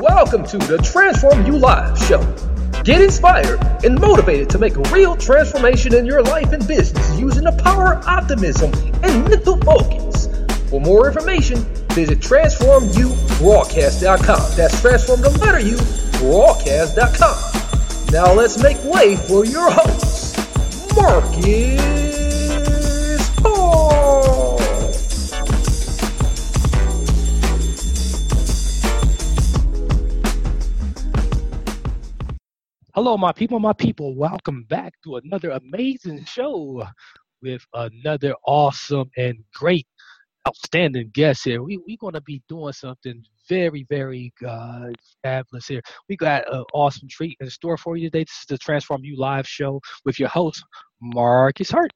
Welcome to the Transform You Live show. Get inspired and motivated to make a real transformation in your life and business using the power of optimism and mental focus. For more information, visit transformyoubroadcast.com. That's transform the letter U broadcast.com. Now let's make way for your host, Marcus My people, my people. Welcome back to another amazing show with another awesome and great, outstanding guest here. We, we're going to be doing something very, very uh, fabulous here. We got an awesome treat in store for you today. This is the Transform You Live show with your host, Marcus Hart.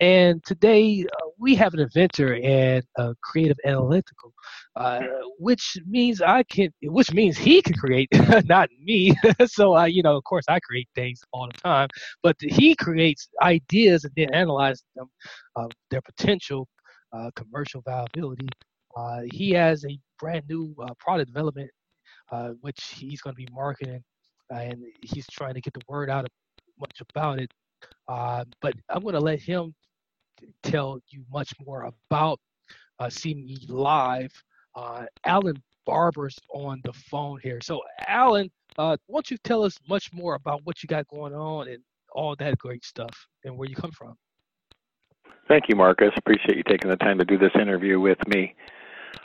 And today uh, we have an inventor and a creative analytical, uh, which means I can, which means he can create, not me. so I, you know, of course I create things all the time, but he creates ideas and then analyzes them, uh, their potential, uh, commercial viability. Uh, he has a brand new uh, product development, which he's going to be marketing, and he's trying to get the word out much about it. Uh, but I'm going to let him tell you much more about uh, See Me Live. Uh, Alan Barber's on the phone here. So, Alan, uh, why don't you tell us much more about what you got going on and all that great stuff and where you come from? Thank you, Marcus. Appreciate you taking the time to do this interview with me.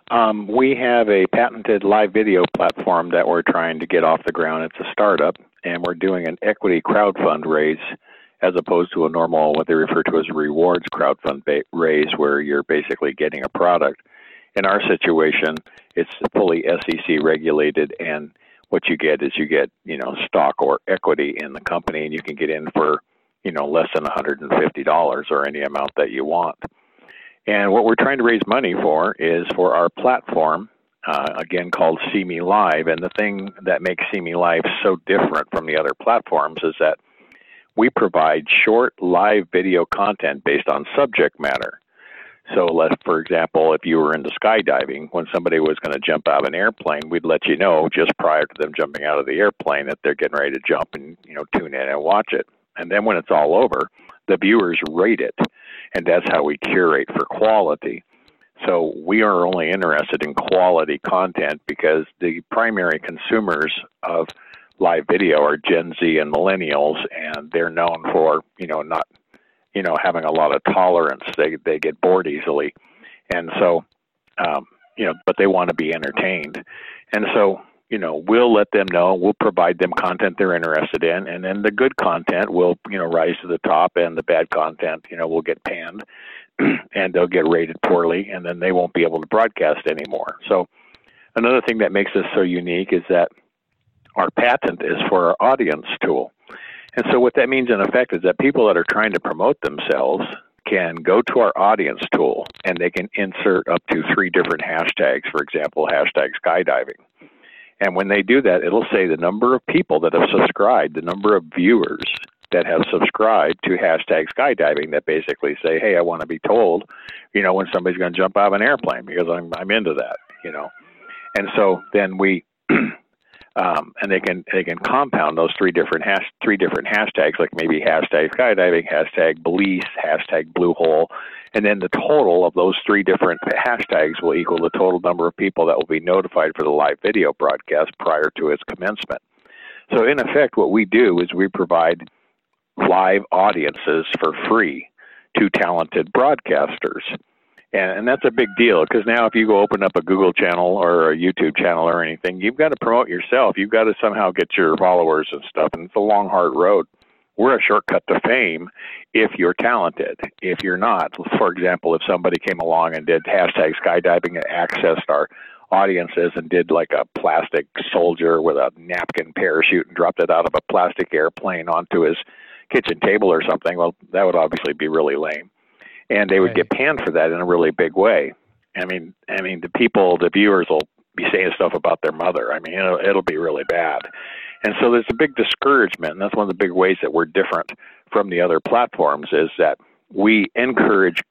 Um, we have a patented live video platform that we're trying to get off the ground. It's a startup, and we're doing an equity crowdfund raise as opposed to a normal, what they refer to as rewards crowdfund raise, where you're basically getting a product. In our situation, it's fully SEC regulated, and what you get is you get, you know, stock or equity in the company, and you can get in for, you know, less than $150 or any amount that you want. And what we're trying to raise money for is for our platform, uh, again called See Me Live. And the thing that makes See Me Live so different from the other platforms is that we provide short live video content based on subject matter. So, let for example, if you were into skydiving, when somebody was going to jump out of an airplane, we'd let you know just prior to them jumping out of the airplane that they're getting ready to jump, and you know, tune in and watch it. And then when it's all over, the viewers rate it, and that's how we curate for quality. So we are only interested in quality content because the primary consumers of live video are Gen Z and millennials, and they're known for you know not you know having a lot of tolerance. They they get bored easily, and so um, you know, but they want to be entertained, and so you know we'll let them know. We'll provide them content they're interested in, and then the good content will you know rise to the top, and the bad content you know will get panned, and they'll get rated poorly, and then they won't be able to broadcast anymore. So another thing that makes us so unique is that our patent is for our audience tool. And so what that means in effect is that people that are trying to promote themselves can go to our audience tool and they can insert up to three different hashtags, for example, hashtag skydiving. And when they do that, it'll say the number of people that have subscribed, the number of viewers that have subscribed to hashtag skydiving that basically say, hey, I want to be told, you know, when somebody's going to jump out of an airplane because I'm, I'm into that, you know. And so then we um, and they can they can compound those three different hash three different hashtags, like maybe hashtag skydiving, hashtag Belize, hashtag Blue Hole, and then the total of those three different hashtags will equal the total number of people that will be notified for the live video broadcast prior to its commencement. So in effect, what we do is we provide live audiences for free to talented broadcasters and, and that's a big deal because now if you go open up a Google channel or a YouTube channel or anything, you've got to promote yourself. You've got to somehow get your followers and stuff, and it's a long, hard road. We're a shortcut to fame if you're talented. If you're not, for example, if somebody came along and did hashtag skydiving and accessed our audiences and did like a plastic soldier with a napkin parachute and dropped it out of a plastic airplane onto his kitchen table or something, well, that would obviously be really lame. And they would Right. get panned for that in a really big way. I mean, I mean, the people, the viewers will be saying stuff about their mother. I mean, it'll, it'll be really bad. And so there's a big discouragement, and that's one of the big ways that we're different from the other platforms is that we encourage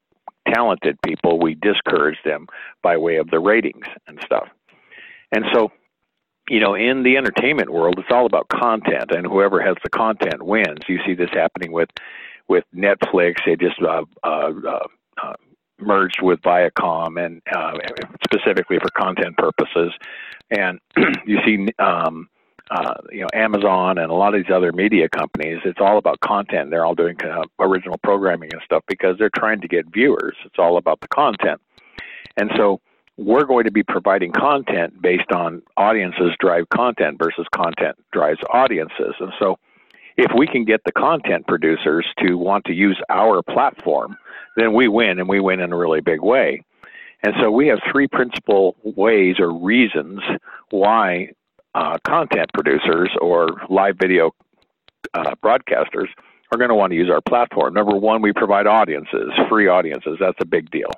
talented people, we discourage them by way of the ratings and stuff. And so, you know, in the entertainment world, it's all about content, and whoever has the content wins. You see this happening with with Netflix. They just uh, uh, uh, uh, merged with Viacom, and uh, specifically for content purposes. And you see, um, uh, you know, Amazon and a lot of these other media companies. It's all about content. They're all doing kind of original programming and stuff because they're trying to get viewers. It's all about the content, and so we're going to be providing content based on audiences drive content versus content drives audiences. And so if we can get the content producers to want to use our platform, then we win and we win in a really big way. And so we have three principal ways or reasons why uh, content producers or live video uh, broadcasters are going to want to use our platform. Number one, we provide audiences, free audiences. That's a big deal.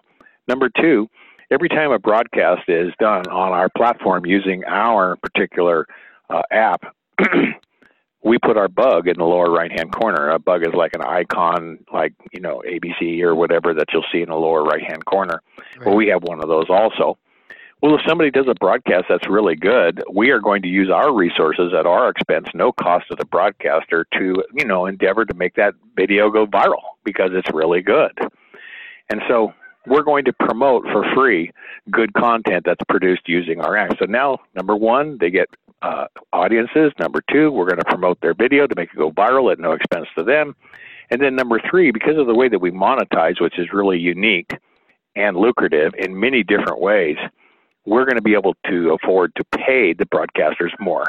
Number two, every time a broadcast is done on our platform using our particular uh, app, we put our bug in the lower right hand corner. A bug is like an icon, like, you know, ABC or whatever that you'll see in the lower right hand corner. Well, we have one of those also. Well, if somebody does a broadcast that's really good, we are going to use our resources at our expense, no cost to the broadcaster, to you know endeavor to make that video go viral because it's really good. And so we're going to promote for free good content that's produced using our app. So now, number one, they get uh, audiences. Number two, we're going to promote their video to make it go viral at no expense to them. And then number three, because of the way that we monetize, which is really unique and lucrative in many different ways, we're going to be able to afford to pay the broadcasters more.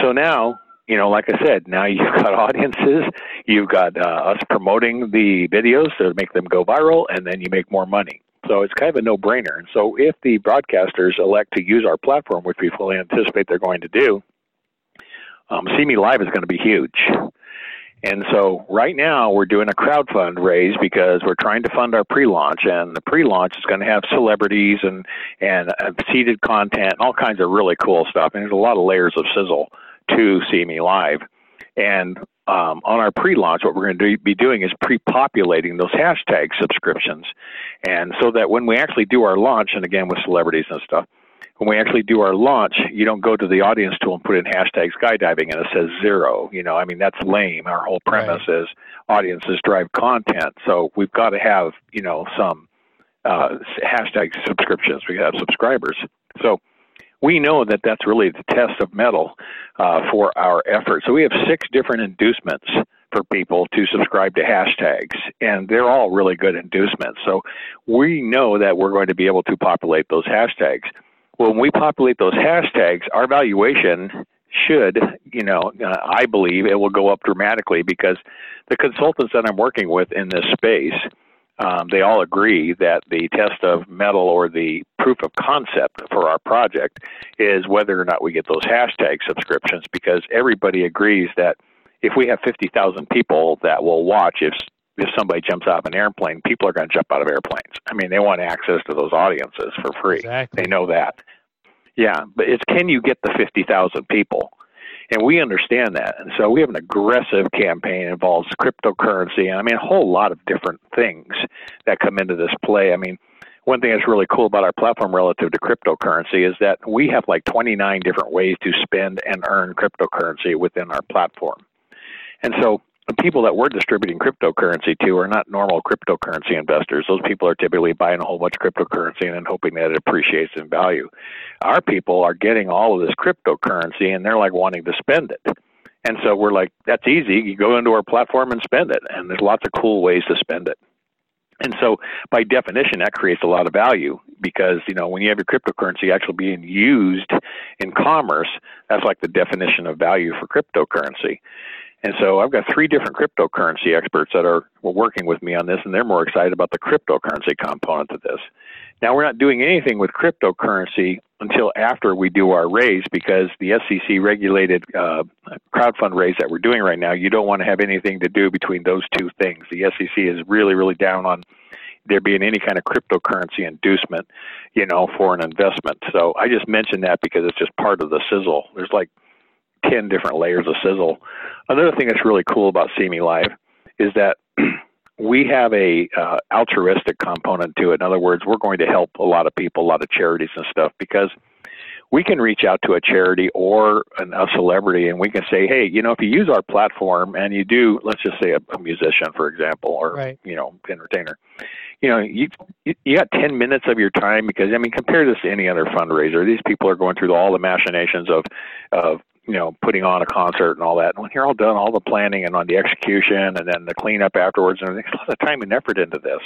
So now, you know, like I said, now you've got audiences, you've got uh, us promoting the videos to make them go viral, and then you make more money. So it's kind of a no-brainer. And so if the broadcasters elect to use our platform, which we fully anticipate they're going to do, um, See Me Live is going to be huge. And so right now we're doing a crowdfund raise because we're trying to fund our pre-launch, and the pre-launch is going to have celebrities and and uh, seated content, and all kinds of really cool stuff. And there's a lot of layers of sizzle to See Me Live. And um, on our pre-launch, what we're going to do, be doing is pre-populating those hashtag subscriptions, and so that when we actually do our launch, and again with celebrities and stuff, when we actually do our launch, you don't go to the audience tool and put in hashtag skydiving and it says zero. You know, I mean that's lame. Our whole premise right. is audiences drive content, so we've got to have you know some uh, hashtag subscriptions. We have subscribers, so we know that that's really the test of mettle uh, for our effort. So we have six different inducements for people to subscribe to hashtags, and they're all really good inducements. So we know that we're going to be able to populate those hashtags. When we populate those hashtags, our valuation should, you know, uh, I believe it will go up dramatically because the consultants that I'm working with in this space, um, they all agree that the test of mettle or the proof of concept for our project is whether or not we get those hashtag subscriptions because everybody agrees that if we have 50,000 people that will watch if if somebody jumps out of an airplane, people are going to jump out of airplanes. I mean, they want access to those audiences for free. Exactly. They know that. Yeah, but it's can you get the 50,000 people? And we understand that. And so we have an aggressive campaign that involves cryptocurrency and I mean a whole lot of different things that come into this play. I mean, one thing that's really cool about our platform relative to cryptocurrency is that we have like 29 different ways to spend and earn cryptocurrency within our platform. And so the people that we're distributing cryptocurrency to are not normal cryptocurrency investors. Those people are typically buying a whole bunch of cryptocurrency and then hoping that it appreciates in value. Our people are getting all of this cryptocurrency and they're like wanting to spend it. And so we're like, that's easy. You go into our platform and spend it. And there's lots of cool ways to spend it. And so by definition, that creates a lot of value because, you know, when you have your cryptocurrency actually being used in commerce, that's like the definition of value for cryptocurrency. And so I've got three different cryptocurrency experts that are working with me on this, and they're more excited about the cryptocurrency component of this. Now we're not doing anything with cryptocurrency until after we do our raise because the SEC regulated uh, crowdfund raise that we're doing right now. You don't want to have anything to do between those two things. The SEC is really, really down on there being any kind of cryptocurrency inducement, you know, for an investment. So I just mentioned that because it's just part of the sizzle. There's like 10 different layers of sizzle. Another thing that's really cool about See Me Live is that we have a uh, altruistic component to it. In other words, we're going to help a lot of people, a lot of charities and stuff because we can reach out to a charity or an, a celebrity and we can say, hey, you know, if you use our platform and you do, let's just say a, a musician, for example, or Right. you know, entertainer, you know, you you you got 10 minutes of your time because I mean, compare this to any other fundraiser. These people are going through all the machinations of of you know putting on a concert and all that. And when you're all done, all the planning and on the execution and then the cleanup afterwards, and there's a lot of time and effort into this.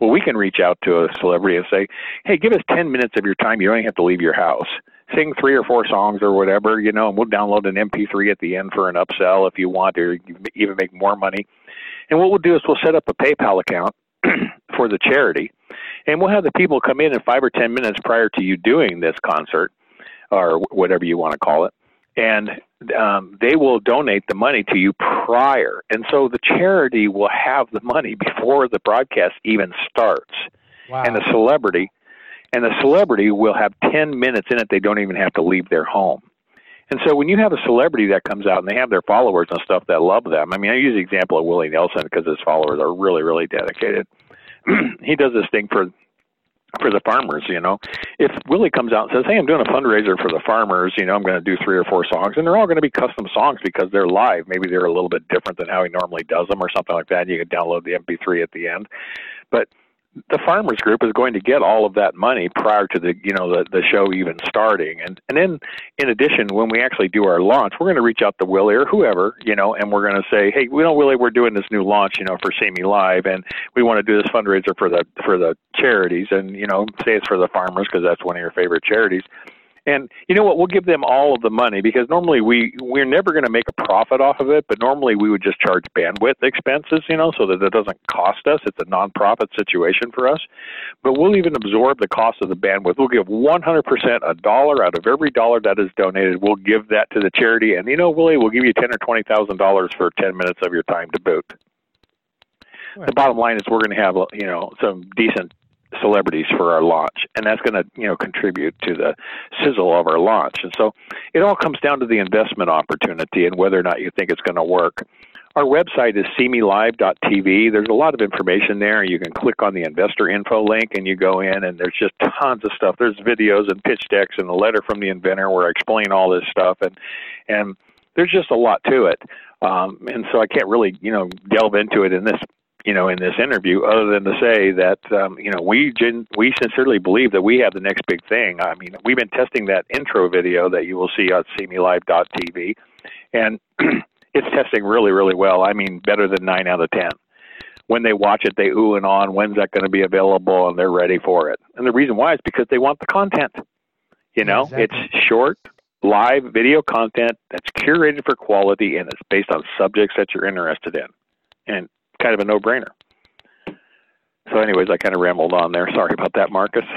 Well, we can reach out to a celebrity and say, "Hey, give us 10 minutes of your time. You don't even have to leave your house. Sing three or four songs or whatever, you know, and we'll download an MP3 at the end for an upsell if you want, or even make more money." And what we'll do is we'll set up a PayPal account for the charity, and we'll have the people come in in five or 10 minutes prior to you doing this concert, or whatever you want to call it, and um, they will donate the money to you prior. And so the charity will have the money before the broadcast even starts. Wow. And the celebrity, and the celebrity will have 10 minutes in it. They don't even have to leave their home. And so when you have a celebrity that comes out and they have their followers and stuff that love them, I mean, I use the example of Willie Nelson because his followers are really, really dedicated. he does this thing for for the farmers, you know. If Willie comes out and says, "Hey, I'm doing a fundraiser for the farmers," you know, I'm going to do three or four songs, and they're all going to be custom songs because they're live. Maybe they're a little bit different than how he normally does them, or something like that. You can download the MP3 at the end, but the farmers group is going to get all of that money prior to the you know the the show even starting. And and then in addition when we actually do our launch we're going to reach out to willie or whoever you know and we're going to say hey we know willie we're doing this new launch you know for see me live and we want to do this fundraiser for the for the charities. And you know say it's for the farmers because that's one of your favorite charities and you know what? We'll give them all of the money because normally we we're never going to make a profit off of it. But normally we would just charge bandwidth expenses, you know, so that it doesn't cost us. It's a nonprofit situation for us. But we'll even absorb the cost of the bandwidth. We'll give 100% a dollar out of every dollar that is donated. We'll give that to the charity, and you know, Willie, we'll give you ten or twenty thousand dollars for 10 minutes of your time to boot. Right. The bottom line is we're going to have you know some decent celebrities for our launch, and that's going to you know contribute to the sizzle of our launch. And so it all comes down to the investment opportunity and whether or not you think it's going to work. Our website is seemelive.tv. There's a lot of information there. You can click on the investor info link and you go in, and there's just tons of stuff. There's videos and pitch decks and a letter from the inventor where I explain all this stuff, and and there's just a lot to it. Um, and so I can't really you know delve into it in this you know, in this interview, other than to say that um, you know we gen- we sincerely believe that we have the next big thing. I mean, we've been testing that intro video that you will see on SeeMeLive.tv, and it's testing really, really well. I mean, better than nine out of ten. When they watch it, they ooh and on. When's that going to be available? And they're ready for it. And the reason why is because they want the content. You know, Exactly. it's short, live video content that's curated for quality, and it's based on subjects that you're interested in. And kind of a no-brainer. So, anyways, I kind of rambled on there. Sorry about that, Marcus.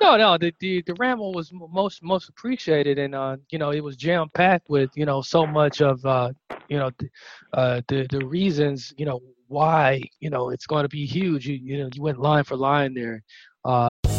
No, no, the the, the ramble was most most appreciated, and uh, you know, it was jam packed with you know so much of uh, you know, uh, the the reasons you know why you know it's going to be huge. You you know, you went line for line there.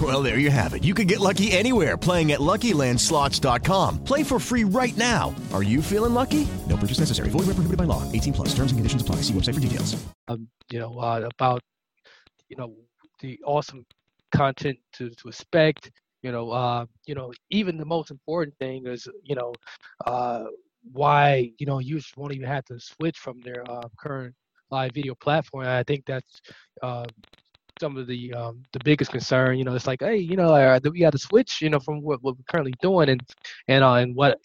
Well, there you have it. You can get lucky anywhere playing at LuckyLandSlots.com. Play for free right now. Are you feeling lucky? No purchase necessary. Void where prohibited by law. 18 plus. Terms and conditions apply. See website for details. um, you know, uh, about you know the awesome content to, to expect. You know, uh, you know, even the most important thing is you know uh, why you know users won't even have to switch from their uh, current live video platform. And I think that's uh, some of the um, the biggest concern. You know, it's like, hey, you know, uh, we got to switch. You know, from what, what we're currently doing, and and uh, and what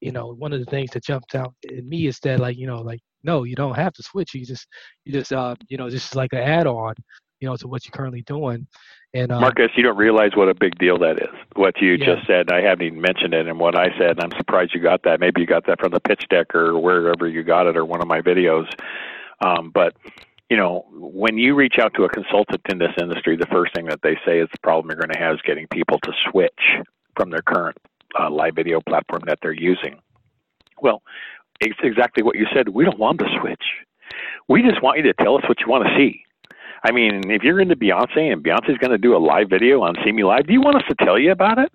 you know, one of the things that jumped out at me is that like you know, like no, you don't have to switch. You just you just uh you know this is like an add-on, you know, to what you're currently doing. And uh, Marcus, you don't realize what a big deal that is. What you Yeah. just said, I haven't even mentioned it, and what I said. And I'm surprised you got that. Maybe you got that from the pitch deck or wherever you got it, or one of my videos. Um, but you know, when you reach out to a consultant in this industry, the first thing that they say is the problem you're going to have is getting people to switch from their current uh, live video platform that they're using. Well, it's exactly what you said. We don't want to switch. We just want you to tell us what you want to see. I mean, if you're into Beyonce and Beyonce's going to do a live video on See Me Live, do you want us to tell you about it?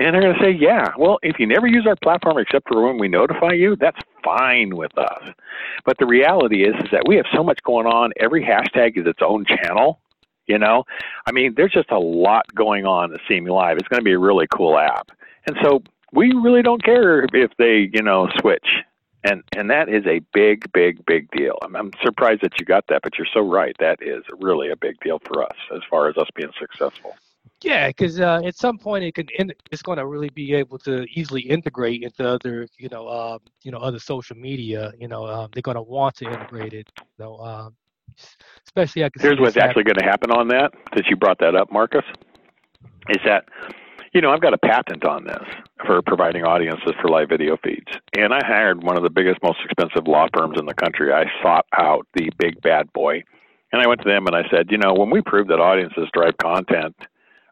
And they're going to say, yeah. Well, if you never use our platform except for when we notify you, that's fine with us. But the reality is, is that we have so much going on. Every hashtag is its own channel. You know, I mean, there's just a lot going on at See Me Live. It's going to be a really cool app, and so we really don't care if they, you know, switch. And and that is a big, big, big deal. I'm, I'm surprised that you got that, but you're so right. That is really a big deal for us as far as us being successful. Yeah, because uh, at some point it can in, it's going to really be able to easily integrate into other you know um, you know other social media. You know um, they're going to want to integrate it. You know, um, especially I can see Here's what's actually going to happen on that, since you brought that up, Marcus, is that, you know, I've got a patent on this for providing audiences for live video feeds. And I hired one of the biggest, most expensive law firms in the country. I sought out the big bad boy. And I went to them and I said, you know, when we prove that audiences drive content,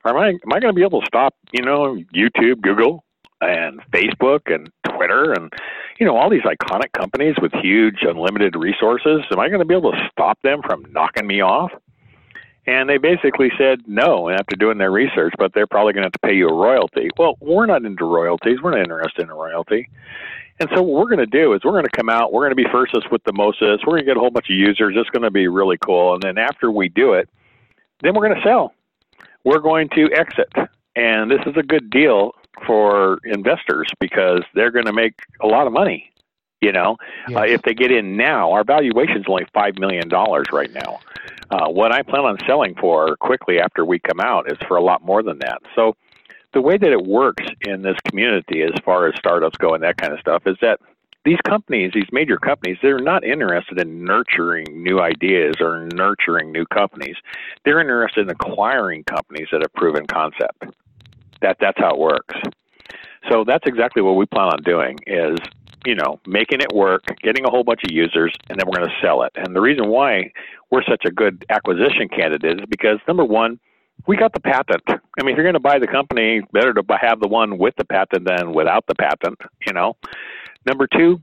am I, am I going to be able to stop, you know, YouTube, Google, and Facebook and Twitter and you know all these iconic companies with huge unlimited resources? Am i going to be able to stop them from knocking me off? And they basically said no after doing their research but they're probably going to have to pay you a royalty. Well we're not into royalties. We're not interested in a royalty. And so what we're going to do is we're going to come out we're going to be firstest with the mostest we're going to get a whole bunch of users. It's going to be really cool. And then after we do it then we're going to sell we're going to exit and this is a good deal for investors because they're going to make a lot of money. You know, uh, if they get in now, our valuation is only five million dollars right now. Uh, what I plan on selling for quickly after we come out is for a lot more than that. So, the way that it works in this community, as far as startups go and that kind of stuff, is that these companies, these major companies, they're not interested in nurturing new ideas or nurturing new companies. They're interested in acquiring companies that have proven concept that that's how it works. So that's exactly what we plan on doing is, you know, making it work, getting a whole bunch of users, and then we're going to sell it. And the reason why we're such a good acquisition candidate is because number one, we got the patent. I mean, if you're going to buy the company, better to have the one with the patent than without the patent, you know. Number two,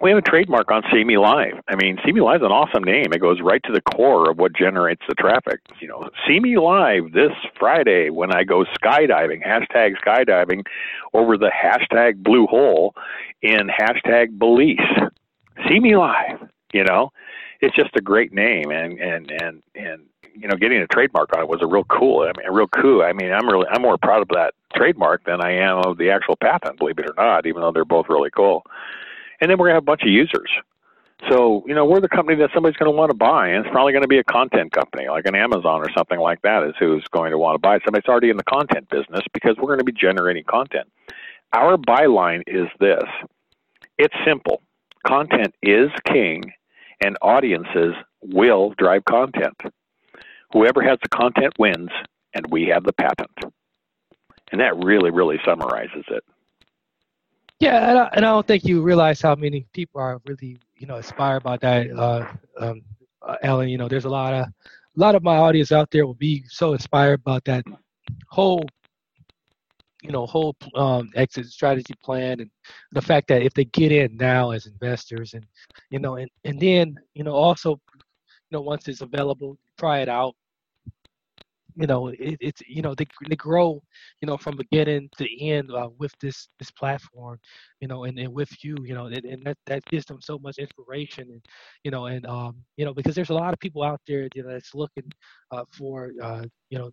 we have a trademark on See Me Live. I mean, See Me Live is an awesome name. It goes right to the core of what generates the traffic. You know, See Me Live this Friday when I go skydiving, hashtag skydiving, over the hashtag blue hole in hashtag Belize. See Me Live. You know, it's just a great name, and and and and you know, getting a trademark on it was a real cool. I mean, a real coup. I mean, I'm really I'm more proud of that trademark than I am of the actual patent. Believe it or not, even though they're both really cool and then we're to have a bunch of users. So, you know, we're the company that somebody's going to want to buy, and it's probably going to be a content company like an Amazon or something like that is who's going to want to buy. Somebody's already in the content business because we're going to be generating content. Our byline is this it's simple content is king, and audiences will drive content. Whoever has the content wins, and we have the patent. And that really, really summarizes it. Yeah, and I, and I don't think you realize how many people are really, you know, inspired by that, uh, um, uh, Alan. You know, there's a lot of, a lot of my audience out there will be so inspired about that whole, you know, whole um, exit strategy plan and the fact that if they get in now as investors and, you know, and and then you know also, you know, once it's available, try it out. You know, it, it's you know they they grow, you know, from beginning to end uh, with this this platform, you know, and, and with you, you know, and, and that that gives them so much inspiration, and you know, and um, you know, because there's a lot of people out there you know, that's looking uh, for uh, you know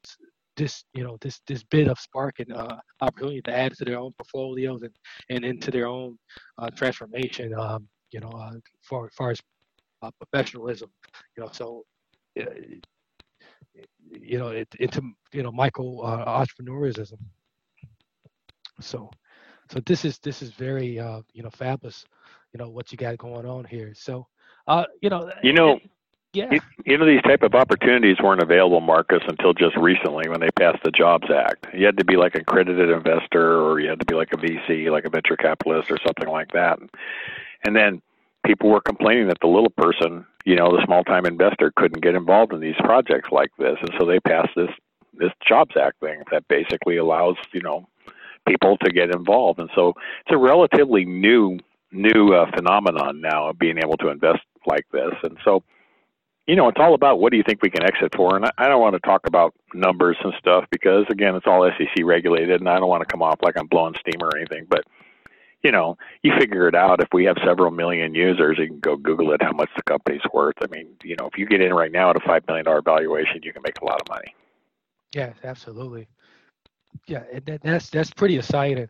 this you know this this bit of spark and uh, opportunity to add to their own portfolios and and into their own uh, transformation, um, you know, uh, as far as uh, professionalism, you know, so. You know, it, into you know micro uh, entrepreneurism. So, so this is this is very uh, you know fabulous, you know what you got going on here. So, uh, you know, you know, it, yeah, you, you know these type of opportunities weren't available, Marcus, until just recently when they passed the Jobs Act. You had to be like an accredited investor, or you had to be like a VC, like a venture capitalist, or something like that. And then people were complaining that the little person, you know, the small time investor, couldn't get involved in these projects like this, and so they passed this this Jobs Act thing that basically allows you know people to get involved, and so it's a relatively new new uh, phenomenon now of being able to invest like this, and so you know, it's all about what do you think we can exit for, and I, I don't want to talk about numbers and stuff because again, it's all SEC regulated, and I don't want to come off like I'm blowing steam or anything, but you know, you figure it out. If we have several million users, you can go Google it how much the company's worth. I mean, you know, if you get in right now at a five million dollar valuation, you can make a lot of money. Yes, absolutely. Yeah, that, that's that's pretty exciting.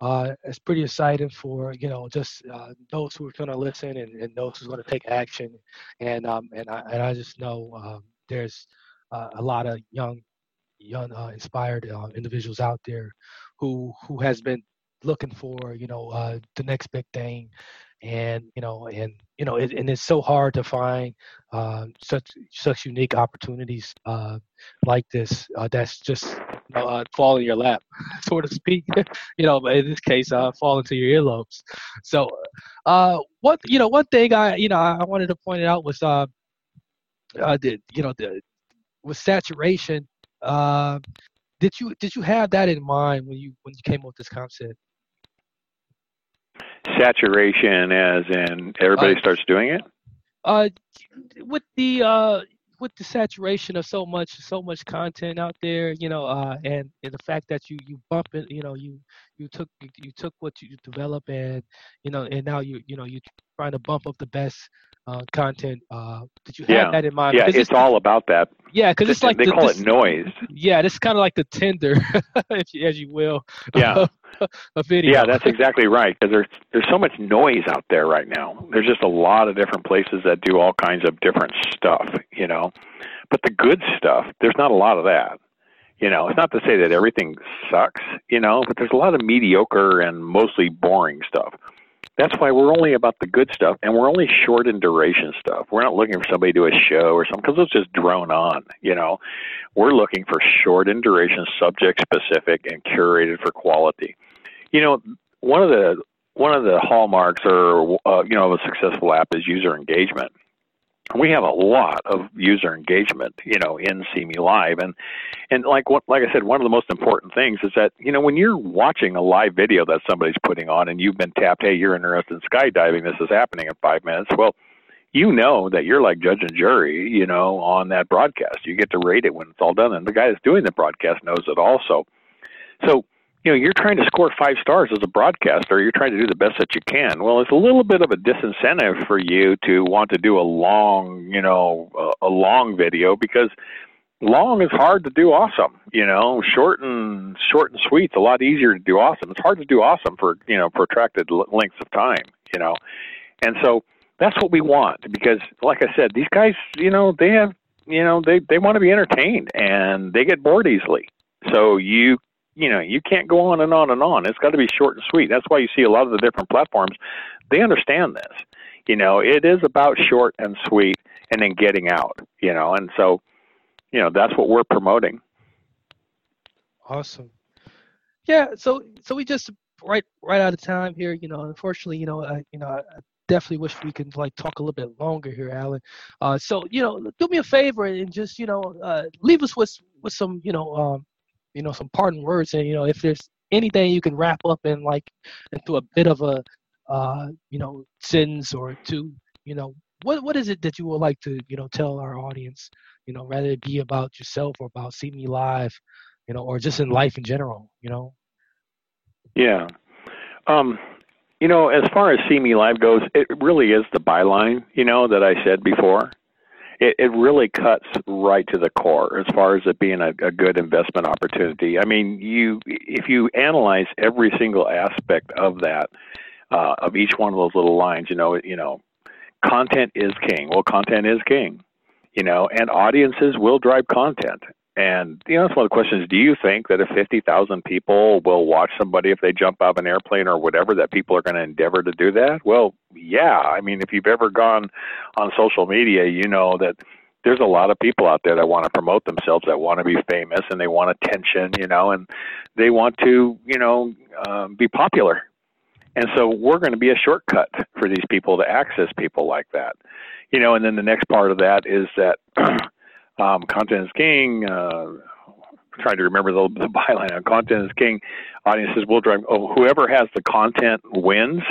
Uh, it's pretty exciting for you know just uh, those who are going to listen and, and those who are going to take action, and um, and I and I just know um, there's uh, a lot of young, young uh, inspired uh, individuals out there who who has been looking for you know uh, the next big thing. And you know and you know it, and it's so hard to find uh, such such unique opportunities uh, like this uh, that's just you know, uh, fall in your lap so to speak you know but in this case uh, fall into your earlobes. So uh what you know one thing i you know i wanted to point out was uh, uh the you know the with saturation uh did you did you have that in mind when you when you came up with this concept saturation as in everybody uh, starts doing it? uh with the uh with the saturation of so much so much content out there you know uh and, and the fact that you you bump it you know you you took you took what you develop and you know and now you you know you're trying to bump up the best uh, content. Uh, did you yeah. have that in mind? Yeah, it's, it's all about that. Yeah, because it's like they the, call this, it noise. Yeah, it's kind of like the Tinder, if you, as you will. Yeah. a video. Yeah, that's exactly right. Because there's there's so much noise out there right now. There's just a lot of different places that do all kinds of different stuff. You know, but the good stuff, there's not a lot of that. You know, it's not to say that everything sucks. You know, but there's a lot of mediocre and mostly boring stuff. That's why we're only about the good stuff, and we're only short in duration stuff. We're not looking for somebody to do a show or something because those just drone on. You know, we're looking for short in duration, subject specific, and curated for quality. You know, one of the one of the hallmarks or uh, you know of a successful app is user engagement we have a lot of user engagement, you know, in See Me Live, and and like what, like I said, one of the most important things is that you know when you're watching a live video that somebody's putting on, and you've been tapped, hey, you're interested in skydiving, this is happening in five minutes. Well, you know that you're like judge and jury, you know, on that broadcast. You get to rate it when it's all done, and the guy that's doing the broadcast knows it also. So you know you're trying to score five stars as a broadcaster. You're trying to do the best that you can. Well it's a little bit of a disincentive for you to want to do a long you know a, long video because long is hard to do awesome you know. Short and short and sweet's a lot easier to do awesome. It's hard to do awesome for you know protracted lengths of time you know. And so that's what we want because like i said these guys you know they have you know they they want to be entertained and they get bored easily. So you you know you can't go on and on and on. It's got to be short and sweet. That's why you see a lot of the different platforms they understand this. You know it is about short and sweet and then getting out you know and so you know that's what we're promoting. Awesome. Yeah so so we just right right out of time here you know unfortunately you know I, you know I definitely wish we could like talk a little bit longer here alan. Uh so you know do me a favor and just you know uh leave us with with some you know um you know some parting words and you know if there's anything you can wrap up in like into a bit of a uh you know sentence or two you know what what is it that you would like to you know tell our audience? You know rather it be about yourself or about see me live you know or just in life in general you know? Yeah. Um you know as far as see me live goes it really is the byline you know that i said before it, it really cuts right to the core as far as it being a, a good investment opportunity. I mean, you if you analyze every single aspect of that, uh, of each one of those little lines, you know, you know, content is king. Well, content is king, you know, and audiences will drive content. And you know, that's one of the questions. Do you think that if 50,000 people will watch somebody if they jump out of an airplane or whatever, that people are going to endeavor to do that? Well, yeah. I mean, if you've ever gone on social media, you know that there's a lot of people out there that want to promote themselves, that want to be famous, and they want attention, you know, and they want to, you know, um, be popular. And so we're going to be a shortcut for these people to access people like that, you know. And then the next part of that is that um, content is king. Uh, trying to remember the, the byline on content is king. Audiences will drive. Oh, whoever has the content wins.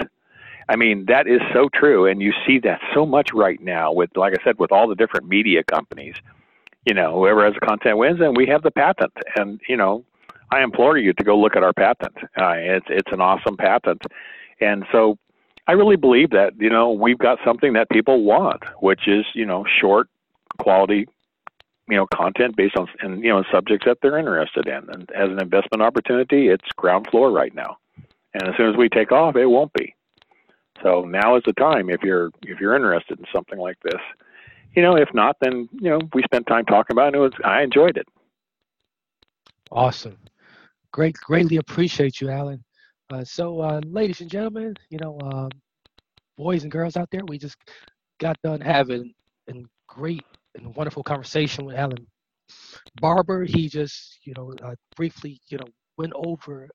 I mean, that is so true, and you see that so much right now with, like I said, with all the different media companies. You know, whoever has the content wins, and we have the patent. And you know, I implore you to go look at our patent. Uh, it's it's an awesome patent, and so I really believe that you know we've got something that people want, which is you know short, quality, you know content based on and you know subjects that they're interested in. And as an investment opportunity, it's ground floor right now. And as soon as we take off, it won't be. So now is the time if you're if you're interested in something like this. You know, if not, then you know we spent time talking about it. And it was I enjoyed it. Awesome, great, greatly appreciate you, Alan. Uh, so, uh, ladies and gentlemen, you know, um, boys and girls out there, we just got done having a great a wonderful conversation with Alan Barber. He just, you know, uh, briefly, you know, went over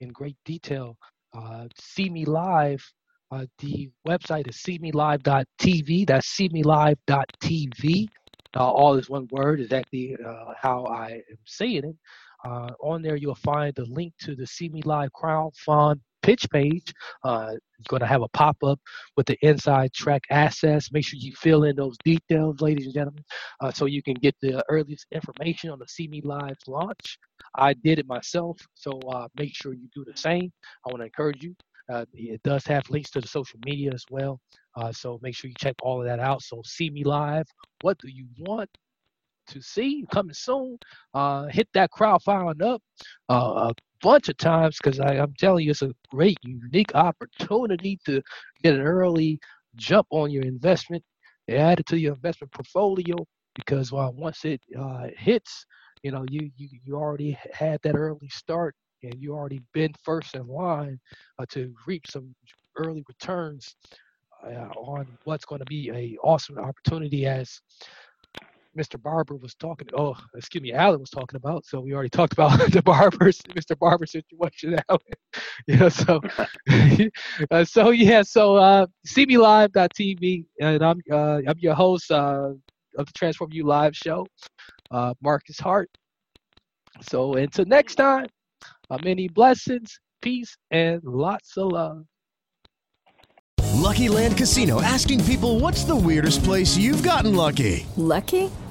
in great detail. Uh, see me live. Uh, the website is see me seemelive.tv. That's see me seemelive.tv. Uh, all is one word, exactly uh, how I am saying it. Uh, on there, you'll find the link to the See Me Live crowdfund pitch page. Uh, going to have a pop up with the inside track access. Make sure you fill in those details, ladies and gentlemen, uh, so you can get the earliest information on the See Me Live launch. I did it myself, so uh, make sure you do the same. I want to encourage you. Uh, it does have links to the social media as well, uh, so make sure you check all of that out. So, see me live. What do you want? to see coming soon. Uh, hit that crowdfunding up uh, bunch of times because I'm telling you, it's a great, unique opportunity to get an early jump on your investment, add it to your investment portfolio because once it uh, hits, you know, you, you you already had that early start and you already been first in line uh, to reap some early returns uh, on what's going to be a awesome opportunity as Mr. Barber was talking. Oh, excuse me, Alan was talking about. So we already talked about the Barber's Mr. Barber situation, Alan. yeah. So, uh, so yeah. So uh, SeeMeLive.tv, and I'm uh, I'm your host uh, of the Transform You Live show, uh, Marcus Hart. So until next time, uh, many blessings, peace, and lots of love. Lucky Land Casino asking people what's the weirdest place you've gotten lucky? Lucky?